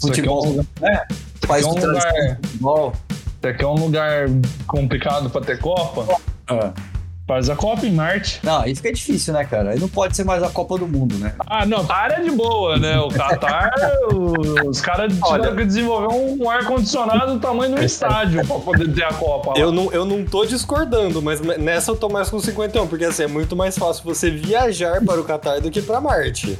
Speaker 2: futebol,
Speaker 3: Isso
Speaker 2: né? País
Speaker 3: é um lugar-
Speaker 2: futebol.
Speaker 3: Isso aqui é um lugar complicado pra ter Copa.
Speaker 2: Ah.
Speaker 3: Faz a Copa em Marte.
Speaker 2: Não, aí fica difícil, né, cara? Aí não pode ser mais a Copa do Mundo, né?
Speaker 3: Ah, não, tá área de boa, né? O Qatar, os caras tiveram que desenvolver um ar-condicionado do tamanho do estádio pra poder ter a Copa. lá.
Speaker 1: Eu não, eu não tô discordando, mas nessa eu tô mais com 51, porque assim, é muito mais fácil você viajar para o Catar do que para Marte.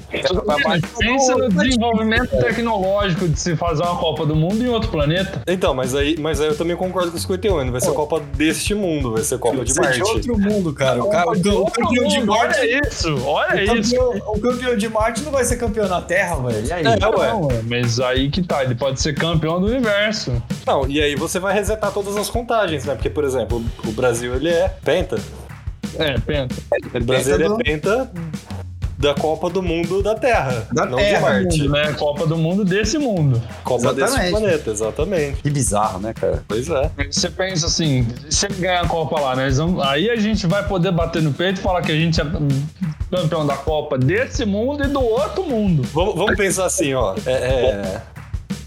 Speaker 3: Pensa no desenvolvimento tecnológico de se fazer uma Copa do Mundo em outro planeta.
Speaker 1: Então, mas aí, mas aí eu também concordo com o 51, não vai ser Copa deste mundo, vai ser Copa de Marte.
Speaker 2: outro mundo, cara. O, cara, o, o campeão de
Speaker 3: mundo,
Speaker 2: Marte.
Speaker 3: Olha isso,
Speaker 2: O
Speaker 3: olha isso.
Speaker 2: campeão, o campeão de Marte não vai ser campeão na Terra, velho. E aí?
Speaker 1: É.
Speaker 3: Não, ué, mas aí que tá, ele pode ser campeão do universo.
Speaker 1: Não, e aí você vai resetar todas as contagens, né? Porque, por exemplo, o Brasil ele é penta.
Speaker 3: É, penta.
Speaker 1: O Brasil ele
Speaker 2: do-
Speaker 1: é penta da Copa do Mundo da Terra,
Speaker 2: Da
Speaker 1: não
Speaker 2: Terra,
Speaker 1: de Marte.
Speaker 3: Mundo, né? Copa do Mundo desse mundo.
Speaker 1: Copa desse
Speaker 2: Exatamente.
Speaker 1: planeta, exatamente.
Speaker 2: Que bizarro, né, cara?
Speaker 1: Pois é.
Speaker 3: Você pensa assim, se ele ganhar a Copa lá, né? vão- aí a gente vai poder bater no peito e falar que a gente é campeão da Copa desse mundo e do outro mundo.
Speaker 1: Vamos, vamos pensar assim, ó. É, é,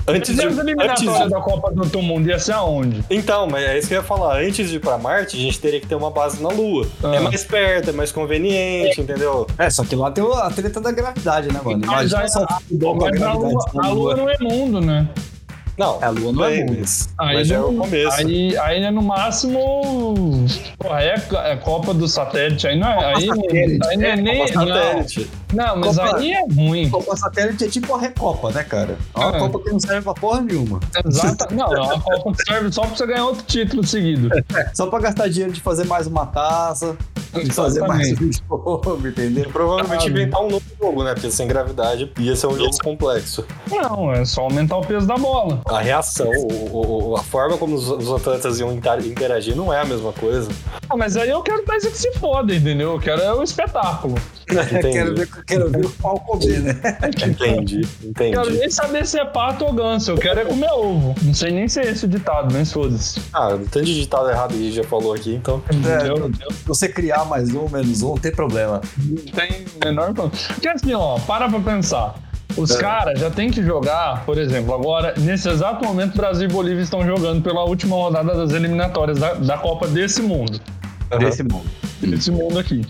Speaker 1: Antes de,
Speaker 3: a
Speaker 1: antes de-
Speaker 3: da Copa do outro mundo, ia ser aonde?
Speaker 1: Então, mas é isso que eu ia falar. Antes de ir pra Marte, a gente teria que ter uma base na Lua.
Speaker 3: Ah.
Speaker 1: É mais perto, é mais conveniente, entendeu?
Speaker 2: É, só que lá tem a treta da gravidade, né, mano?
Speaker 3: Mas
Speaker 2: futebol com a
Speaker 3: a. Lua,
Speaker 2: da
Speaker 3: a Lua não é mundo, né?
Speaker 1: Não,
Speaker 2: A Lua não é
Speaker 1: mas,
Speaker 3: Aí,
Speaker 1: mas é
Speaker 3: não-
Speaker 1: o começo.
Speaker 3: Aí, aí é no máximo. Porra, é, é Copa do Satélite. Aí não é. Aí,
Speaker 2: Satélite.
Speaker 3: aí não é nem.
Speaker 1: Copa satélite.
Speaker 3: Não, não, mas
Speaker 2: Copa-
Speaker 3: aí é ruim.
Speaker 2: Copa Satélite é tipo a Recopa, né, cara? É uma
Speaker 3: É.
Speaker 2: Copa que não serve pra porra nenhuma.
Speaker 3: Exata, não, é uma Copa que serve só pra você ganhar outro título seguido.
Speaker 2: Só pra gastar dinheiro de fazer mais uma taça, de fazer mais um jogo, entendeu?
Speaker 1: Provavelmente
Speaker 3: Ah,
Speaker 1: inventar um novo jogo, né? Porque sem gravidade ia ser um jogo complexo.
Speaker 3: Não, é só aumentar o peso da bola.
Speaker 1: A reação, o- o- a forma como os, os atletas iam inter- interagir não é a mesma coisa.
Speaker 3: Ah, mas aí eu quero mais é que se foda, entendeu? Eu quero é o espetáculo.
Speaker 1: Entendi.
Speaker 2: quero, ver, quero ver o pau comer, né?
Speaker 1: Entendi,
Speaker 3: Eu quero
Speaker 1: entendi.
Speaker 3: nem saber se é pato ou ganso, eu quero é comer ovo. Não sei nem se é esse o ditado, mas foda-se.
Speaker 1: Ah, tanto de ditado errado gente já falou aqui, então.
Speaker 3: Entendeu?
Speaker 2: Se você criar mais um, menos um, não tem problema.
Speaker 3: Não tem menor problema. Porque assim, ó, para pra pensar. Os
Speaker 1: É.
Speaker 3: caras já tem que jogar, por exemplo, agora, nesse exato momento, Brasil e Bolívia estão jogando pela última rodada das eliminatórias da, da Copa desse mundo.
Speaker 2: Desse mundo.
Speaker 3: Desse mundo aqui.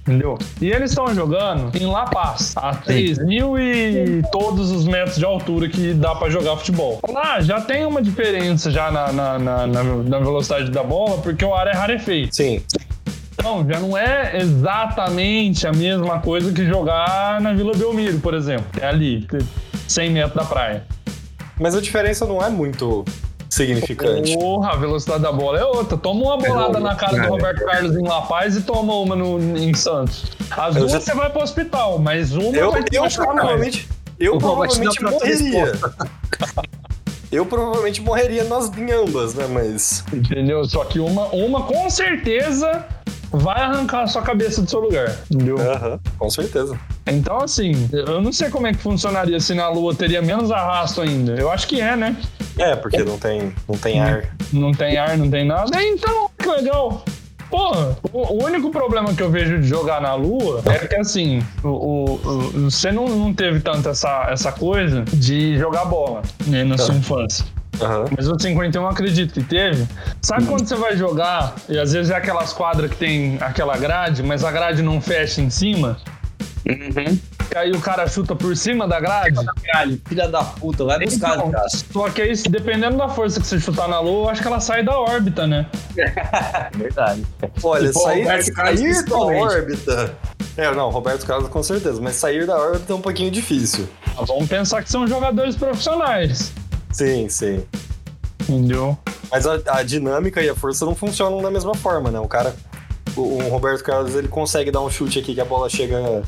Speaker 3: Entendeu? E eles estão jogando em La Paz, a 3 mil e todos os metros de altura que dá pra jogar futebol. Lá já tem uma diferença já na, na, na, na- na velocidade da bola, porque o ar é rarefeito.
Speaker 1: Sim.
Speaker 3: Então, já não é exatamente a mesma coisa que jogar na Vila Belmiro, por exemplo. É ali, 100 metros da praia.
Speaker 1: Mas a diferença não é muito significante.
Speaker 3: Porra, a velocidade da bola é outra. Toma uma bolada na cara do Roberto Carlos em La Paz e toma uma no, em Santos. As
Speaker 1: Eu
Speaker 3: duas
Speaker 1: já-
Speaker 3: você vai pro hospital, mas uma
Speaker 1: Eu,
Speaker 3: vai te
Speaker 1: eu provavelmente. Eu provavelmente morreria. Eu provavelmente morreria nas, em ambas, né? Mas.
Speaker 3: Entendeu? Só que uma, uma com certeza vai arrancar a sua cabeça do seu lugar. Entendeu?
Speaker 1: Aham, com certeza.
Speaker 3: Então, assim, eu não sei como é que funcionaria se na Lua teria menos arrasto ainda. Eu acho que é, né?
Speaker 1: É, porque não tem, não tem ar.
Speaker 3: Não tem ar, não tem nada. Então, que legal. Porra, o, o único problema que eu vejo de jogar na Lua é que, assim, o, o- o- você não, não teve tanto essa, essa coisa de jogar bola né, na sua infância.
Speaker 1: Aham.
Speaker 3: Mas o 51 eu acredito que teve. Sabe quando você vai jogar e às vezes é aquelas quadras que tem aquela grade, mas a grade não fecha em cima? E aí o cara chuta por cima da grade?
Speaker 2: Filha da puta, vai buscar,
Speaker 3: Então,
Speaker 2: cara.
Speaker 3: só que aí, dependendo da força que você chutar na lua, eu acho que ela sai da órbita, né?
Speaker 2: Verdade.
Speaker 1: Olha,
Speaker 2: Tipo,
Speaker 1: sair, sair da órbita. É, não, Roberto Carlos com certeza, mas sair da órbita é um pouquinho difícil.
Speaker 3: Vamos pensar que são jogadores profissionais.
Speaker 1: Sim, sim.
Speaker 3: Entendeu?
Speaker 1: Mas a, a dinâmica e a força não funcionam da mesma forma, né? O cara. O, o Roberto Carlos ele consegue dar um chute aqui que a bola chega.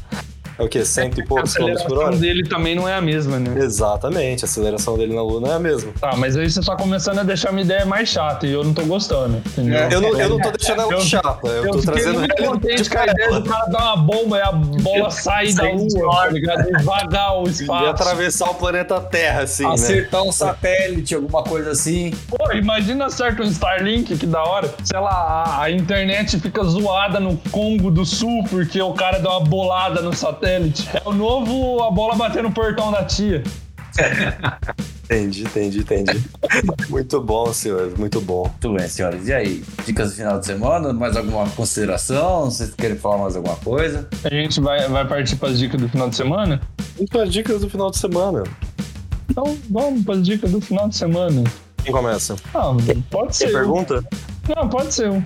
Speaker 1: É o quê? Cento e
Speaker 3: A
Speaker 1: poucos quilômetros por hora?
Speaker 3: aceleração dele também não é a mesma, né?
Speaker 1: Exatamente, a aceleração dele na Lua não é a mesma.
Speaker 3: Tá, mas aí você tá começando a deixar minha ideia mais chata e eu não tô gostando, entendeu?
Speaker 2: É,
Speaker 1: Eu não, eu não tô deixando ela
Speaker 3: Eu-
Speaker 1: chata, eu,
Speaker 3: Eu
Speaker 1: tô
Speaker 3: fiquei
Speaker 1: trazendo
Speaker 3: muito contente com a ideia do cara dar uma bomba e a bola sair da lua, tá ligado? Devagar o
Speaker 1: E
Speaker 3: espaço.
Speaker 1: atravessar o planeta Terra, assim, né?
Speaker 2: Acertar um satélite, alguma coisa assim.
Speaker 3: Pô, imagina certo um Starlink, que da hora. Sei lá, a, a internet fica zoada no Congo do Sul porque o cara deu uma bolada no satélite. É o novo a bola bater no portão da tia.
Speaker 1: Entendi, entendi, entendi. muito bom, senhores, muito bom.
Speaker 2: Muito bem, senhoras. E aí? Dicas do final de semana? Mais alguma consideração? Vocês querem falar mais alguma coisa?
Speaker 3: A gente vai, vai partir para as dicas do final de semana?
Speaker 1: Muito as dicas do final de semana.
Speaker 3: Então vamos para as dicas do final de semana.
Speaker 1: Quem começa?
Speaker 3: Ah, pode ser.
Speaker 1: Quem pergunta?
Speaker 3: Não, pode ser.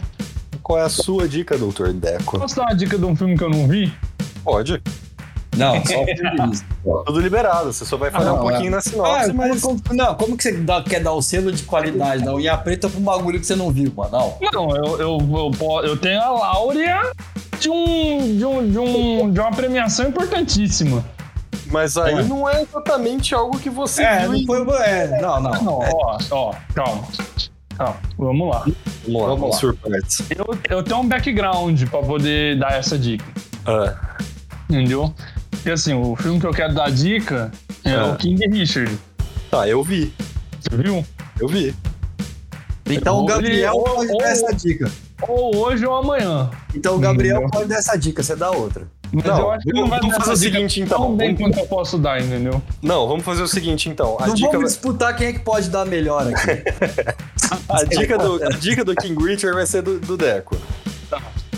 Speaker 1: Qual é a sua dica, doutor Deco?
Speaker 3: Posso dar uma dica de um filme que eu não vi?
Speaker 1: Pode.
Speaker 2: Não, só o.
Speaker 1: Tudo liberado, você só vai falar
Speaker 2: Ah,
Speaker 1: um pouquinho
Speaker 2: é.
Speaker 1: na
Speaker 2: Ah,
Speaker 1: sinopse,
Speaker 2: como,
Speaker 1: mas.
Speaker 2: como- não, como que você dá- quer dar o selo de qualidade da unha preta pra um bagulho que você não viu, mano? Não.
Speaker 3: Não, eu, eu, eu, eu tenho a Láurea de, um, de, um, de, um, de uma premiação importantíssima.
Speaker 1: Mas aí
Speaker 3: Ué.
Speaker 1: não é exatamente algo que você
Speaker 2: É,
Speaker 1: viu.
Speaker 2: não foi. É, não, não.
Speaker 3: Não, ó, ó, calma. Calma, vamos lá.
Speaker 1: Vamos lá,
Speaker 2: Vamos lá.
Speaker 1: partes.
Speaker 3: Eu, eu tenho um background pra poder dar essa dica.
Speaker 1: Ah,
Speaker 3: entendeu? Porque assim, o filme que eu quero dar dica é
Speaker 1: Ah.
Speaker 3: o King Richard.
Speaker 1: Tá, eu vi.
Speaker 3: Você viu?
Speaker 1: Eu vi.
Speaker 2: Então o
Speaker 3: Ou
Speaker 2: Gabriel
Speaker 3: ele-
Speaker 2: pode
Speaker 3: ou-
Speaker 2: dar
Speaker 3: ou-
Speaker 2: essa dica.
Speaker 3: Ou hoje ou amanhã.
Speaker 2: Então o Gabriel
Speaker 3: Não.
Speaker 2: pode dar essa dica, você dá outra.
Speaker 3: Mas
Speaker 1: Não,
Speaker 3: eu acho que
Speaker 1: vamos-
Speaker 3: não vai
Speaker 1: vamos fazer o seguinte, então.
Speaker 3: Tão bem quanto eu posso dar, entendeu?
Speaker 1: Não, vamos fazer o seguinte então. A
Speaker 2: Não
Speaker 1: dica,
Speaker 2: vamos disputar quem é que pode dar melhor aqui.
Speaker 1: a dica, do, a dica do King Richard vai ser do, do Deco.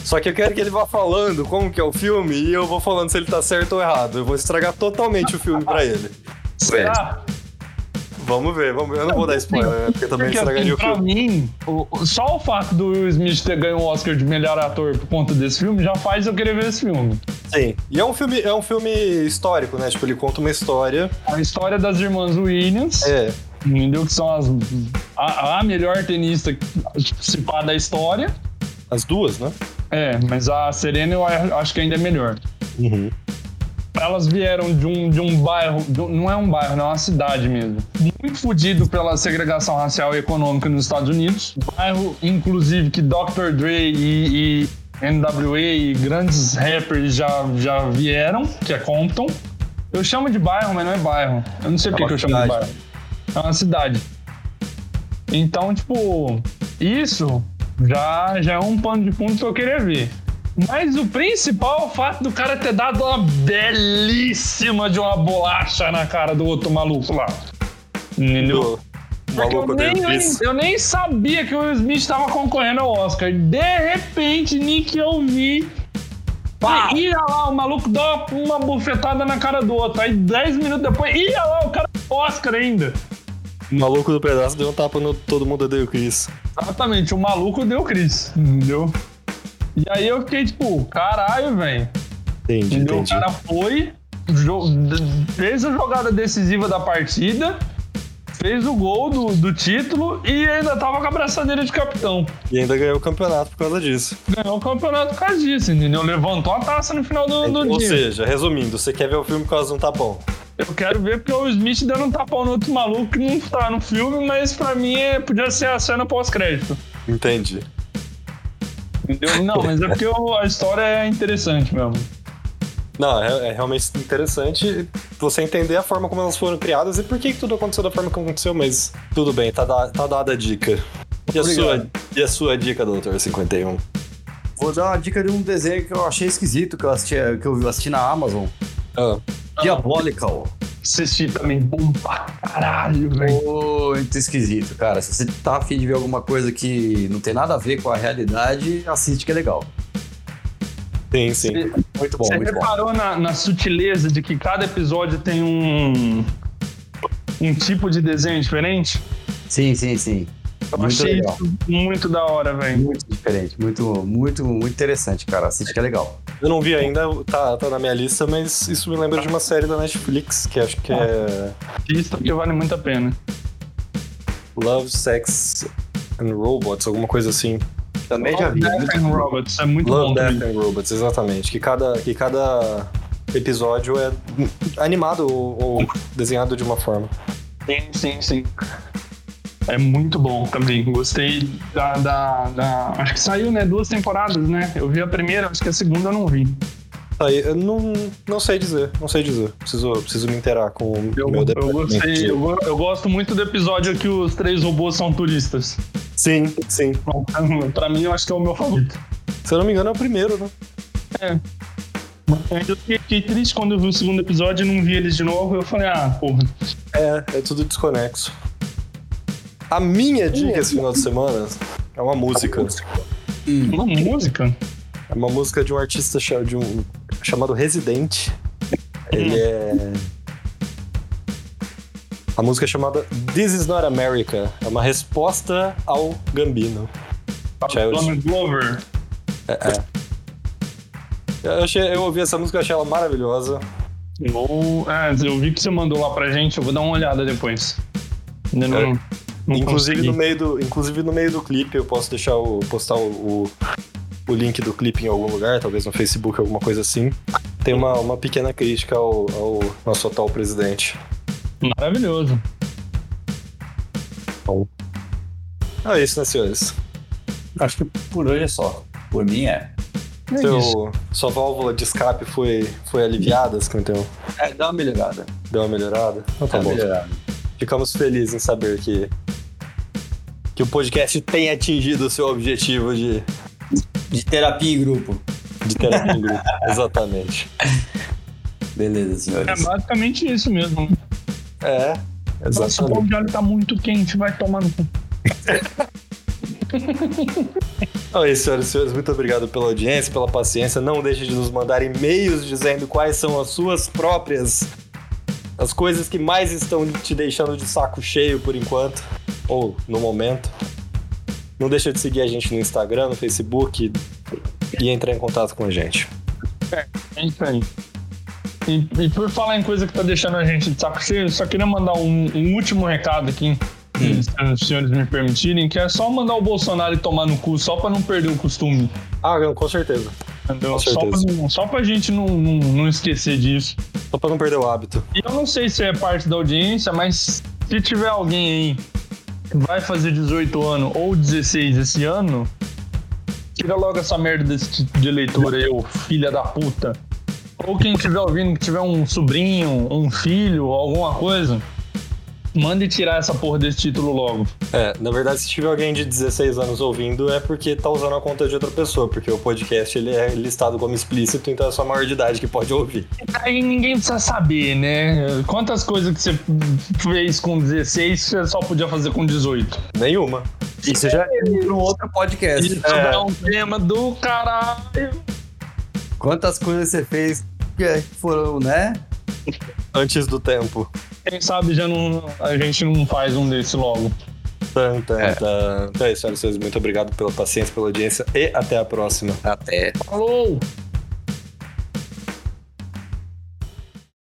Speaker 1: Só que eu quero que ele vá falando como que é o filme e eu vou falando se ele tá certo ou errado. Eu vou estragar totalmente o filme pra ele.
Speaker 3: Será?
Speaker 1: Vamos ver, vamos ver. Eu não vou dar spoiler, né, porque também
Speaker 3: Porque
Speaker 1: estragaria
Speaker 3: assim,
Speaker 1: o
Speaker 3: pra
Speaker 1: filme.
Speaker 3: mim, o- o- só o fato do Will Smith ter ganho o Oscar de melhor ator por conta desse filme já faz eu querer ver esse filme.
Speaker 1: Sim. E é um filme, é um filme histórico, né? Tipo, ele conta uma história.
Speaker 3: A história das irmãs Williams,
Speaker 1: É.
Speaker 3: entendeu? Que são as, a, a melhor tenista se pá da história.
Speaker 1: As duas, né?
Speaker 3: É, mas a Serena eu acho que ainda é melhor.
Speaker 1: Uhum.
Speaker 3: Elas vieram de um, de um bairro, de um- não é um bairro, não é uma cidade mesmo. Muito fodido pela segregação racial e econômica nos Estados Unidos. Bairro, inclusive, que Dr. Dre e, e NWA e grandes rappers já, já vieram, que é Compton. Eu chamo de bairro, mas não é bairro. Eu não sei por que eu chamo de bairro. É uma cidade. Então, tipo, isso já, já é um pano de fundo que eu queria ver. Mas o principal é o fato do cara ter dado uma belíssima de uma bolacha na cara do outro maluco lá. Entendeu? Porque eu
Speaker 1: maluco
Speaker 3: nem, eu, eu nem sabia que o Will Smith estava concorrendo ao Oscar. De repente, Nick, eu vi. Aí, ia lá, o maluco dá uma bufetada na cara do outro. Aí, 10 minutos depois, ia lá, o cara do Oscar ainda.
Speaker 1: O maluco do pedaço deu um tapa no Todo Mundo Odeia o Chris.
Speaker 3: Exatamente, o maluco deu Chris, entendeu? E aí eu fiquei tipo, caralho, velho.
Speaker 1: Entendi,
Speaker 3: Entendeu? O
Speaker 1: entendi.
Speaker 3: cara foi, fez a jogada decisiva da partida, fez o gol do, do título e ainda tava com a braçadeira de capitão.
Speaker 1: E ainda ganhou o campeonato por causa disso.
Speaker 3: Ganhou o campeonato por causa disso, entendeu? Levantou a taça no final do, do
Speaker 1: Ou
Speaker 3: dia.
Speaker 1: seja, resumindo, você quer ver o filme por causa de um tapão.
Speaker 3: Eu quero ver porque o Smith dando um tapão no outro maluco que não tá no filme, mas pra mim é, podia ser a cena pós-crédito.
Speaker 1: Entendi.
Speaker 3: Entendeu? Não, mas é porque o- a história é interessante mesmo.
Speaker 1: Não, é, é realmente interessante você entender a forma como elas foram criadas e por que, que tudo aconteceu da forma que aconteceu, mas tudo bem, tá, da- tá dada a dica. E a, sua,
Speaker 2: Obrigado.
Speaker 1: e a sua dica, Doutor 51?
Speaker 2: Vou dar uma dica de um desenho que eu achei esquisito, que eu assisti, que eu assisti na Amazon.
Speaker 1: Ah,
Speaker 2: Diabolical.
Speaker 3: Assisti também bom pra caralho, velho.
Speaker 2: Muito esquisito, cara. Se você tá afim de ver alguma coisa que não tem nada a ver com a realidade, assiste que é legal.
Speaker 1: sim, sim.
Speaker 2: Muito bom,
Speaker 3: Você
Speaker 2: muito bom.
Speaker 3: reparou na, na sutileza de que cada episódio tem um. um tipo de desenho diferente?
Speaker 2: Sim, sim, sim.
Speaker 3: Eu
Speaker 2: Muito
Speaker 3: achei
Speaker 2: legal.
Speaker 3: isso muito da hora, velho.
Speaker 2: Muito diferente, muito, muito, muito interessante, cara. Assiste que é legal.
Speaker 1: Eu não vi ainda, tá, tá na minha lista, mas isso me lembra de uma série da Netflix, que acho que é
Speaker 3: Isso porque vale muito a pena.
Speaker 1: Love, Sex and Robots, alguma coisa assim.
Speaker 2: Também já vi.
Speaker 3: Death and Robots é muito bom
Speaker 1: Love,
Speaker 3: também.
Speaker 1: Death and Robots, exatamente. Que cada, que cada episódio é animado ou, ou desenhado de uma forma.
Speaker 3: Sim, sim, sim. É muito bom também. Gostei da, da, da- Acho que saiu, né? Duas temporadas, né? Eu vi a primeira, acho que a segunda eu não vi.
Speaker 1: Aí, eu não, não sei dizer, não sei dizer. Preciso, preciso me inteirar com o
Speaker 3: Eu,
Speaker 1: meu
Speaker 3: eu gostei. Eu, eu gosto muito do episódio que os três robôs são turistas.
Speaker 1: Sim, sim.
Speaker 3: Pra mim, eu acho que é o meu favorito.
Speaker 1: Se eu não me engano, é o primeiro, né?
Speaker 3: É. Eu fiquei triste quando eu vi o segundo episódio e não vi eles de novo. Eu falei, ah, porra.
Speaker 1: É, é tudo desconexo. A minha dica esse final de semana é uma música.
Speaker 3: Uma música?
Speaker 1: É uma música de um artista de um, chamado Residente. Ele é. A música é chamada This Is Not America. É uma resposta ao Gambino.
Speaker 3: Donald Glover.
Speaker 1: Eu, achei, eu ouvi essa música achei ela maravilhosa.
Speaker 3: Ou, é, eu vi que você mandou lá pra gente, eu vou dar uma olhada depois. Ainda não,
Speaker 1: É.
Speaker 3: não
Speaker 1: inclusive,
Speaker 3: consegui.
Speaker 1: no meio do, inclusive no meio do clipe, eu posso deixar o, postar o, o, o link do clipe em algum lugar, talvez no Facebook, alguma coisa assim. Tem uma, uma pequena crítica ao, ao nosso atual presidente.
Speaker 3: Maravilhoso.
Speaker 1: É isso, né, senhores?
Speaker 2: Acho que por hoje é só. Por mim é.
Speaker 3: É
Speaker 1: Seu,
Speaker 3: isso.
Speaker 1: sua válvula de escape foi, foi aliviada, Scantão?
Speaker 2: É, dá uma melhorada.
Speaker 1: Deu uma melhorada? Então tá bom.
Speaker 2: melhorada.
Speaker 1: Ficamos felizes em saber que, que o podcast tem atingido o seu objetivo de,
Speaker 2: De terapia em grupo.
Speaker 1: de terapia em grupo. Exatamente.
Speaker 2: Beleza,
Speaker 3: É
Speaker 2: senhores.
Speaker 3: basicamente isso mesmo.
Speaker 1: É,
Speaker 3: Nossa, o
Speaker 1: exatamente.
Speaker 3: pão de alho tá muito quente, vai tomar no cu.
Speaker 1: Então é isso, senhoras e senhores. Muito obrigado pela audiência, pela paciência. Não deixe de nos mandar e-mails dizendo quais são as suas próprias. As coisas que mais estão te deixando de saco cheio por enquanto. Ou no momento. Não deixa de seguir a gente no Instagram, no Facebook e entrar em contato com a gente.
Speaker 3: É isso aí. E, e por falar em coisa que tá deixando a gente de saco cheio, eu só queria mandar um, um último recado aqui, se os senhores me permitirem, que é só mandar o Bolsonaro tomar no cu, só pra não perder o costume.
Speaker 1: Ah, não, com certeza.
Speaker 3: Entendeu?
Speaker 1: Com
Speaker 3: Só pra,
Speaker 1: certeza.
Speaker 3: não- só pra gente não, não, não esquecer disso.
Speaker 1: Só pra não perder o hábito.
Speaker 3: E eu não sei se é parte da audiência, mas se tiver alguém aí vai fazer 18 anos ou 16 esse ano, tira logo essa merda desse tipo de eleitor aí, ô filha da puta. Ou quem estiver ouvindo, que tiver um sobrinho, um filho, alguma coisa, mande tirar essa porra desse título logo.
Speaker 1: É, na verdade, se tiver alguém de 16 anos ouvindo, é porque tá usando a conta de outra pessoa, porque o podcast ele é listado como explícito, então é só maior de idade que pode ouvir.
Speaker 3: Aí ninguém precisa saber, né? Quantas coisas que você fez com 16 você só podia fazer com 18.
Speaker 1: Nenhuma. Isso já
Speaker 2: Para um outro podcast.
Speaker 3: Isso é um tema do caralho.
Speaker 2: Quantas coisas você fez que foram, né?
Speaker 1: antes do tempo.
Speaker 3: Quem sabe já não, a gente não faz um desse logo.
Speaker 1: Tan, tan,
Speaker 2: É.
Speaker 1: tan. Então é isso, senhoras e senhores. Muito obrigado pela paciência, pela audiência e até a próxima.
Speaker 2: Até.
Speaker 3: Falou!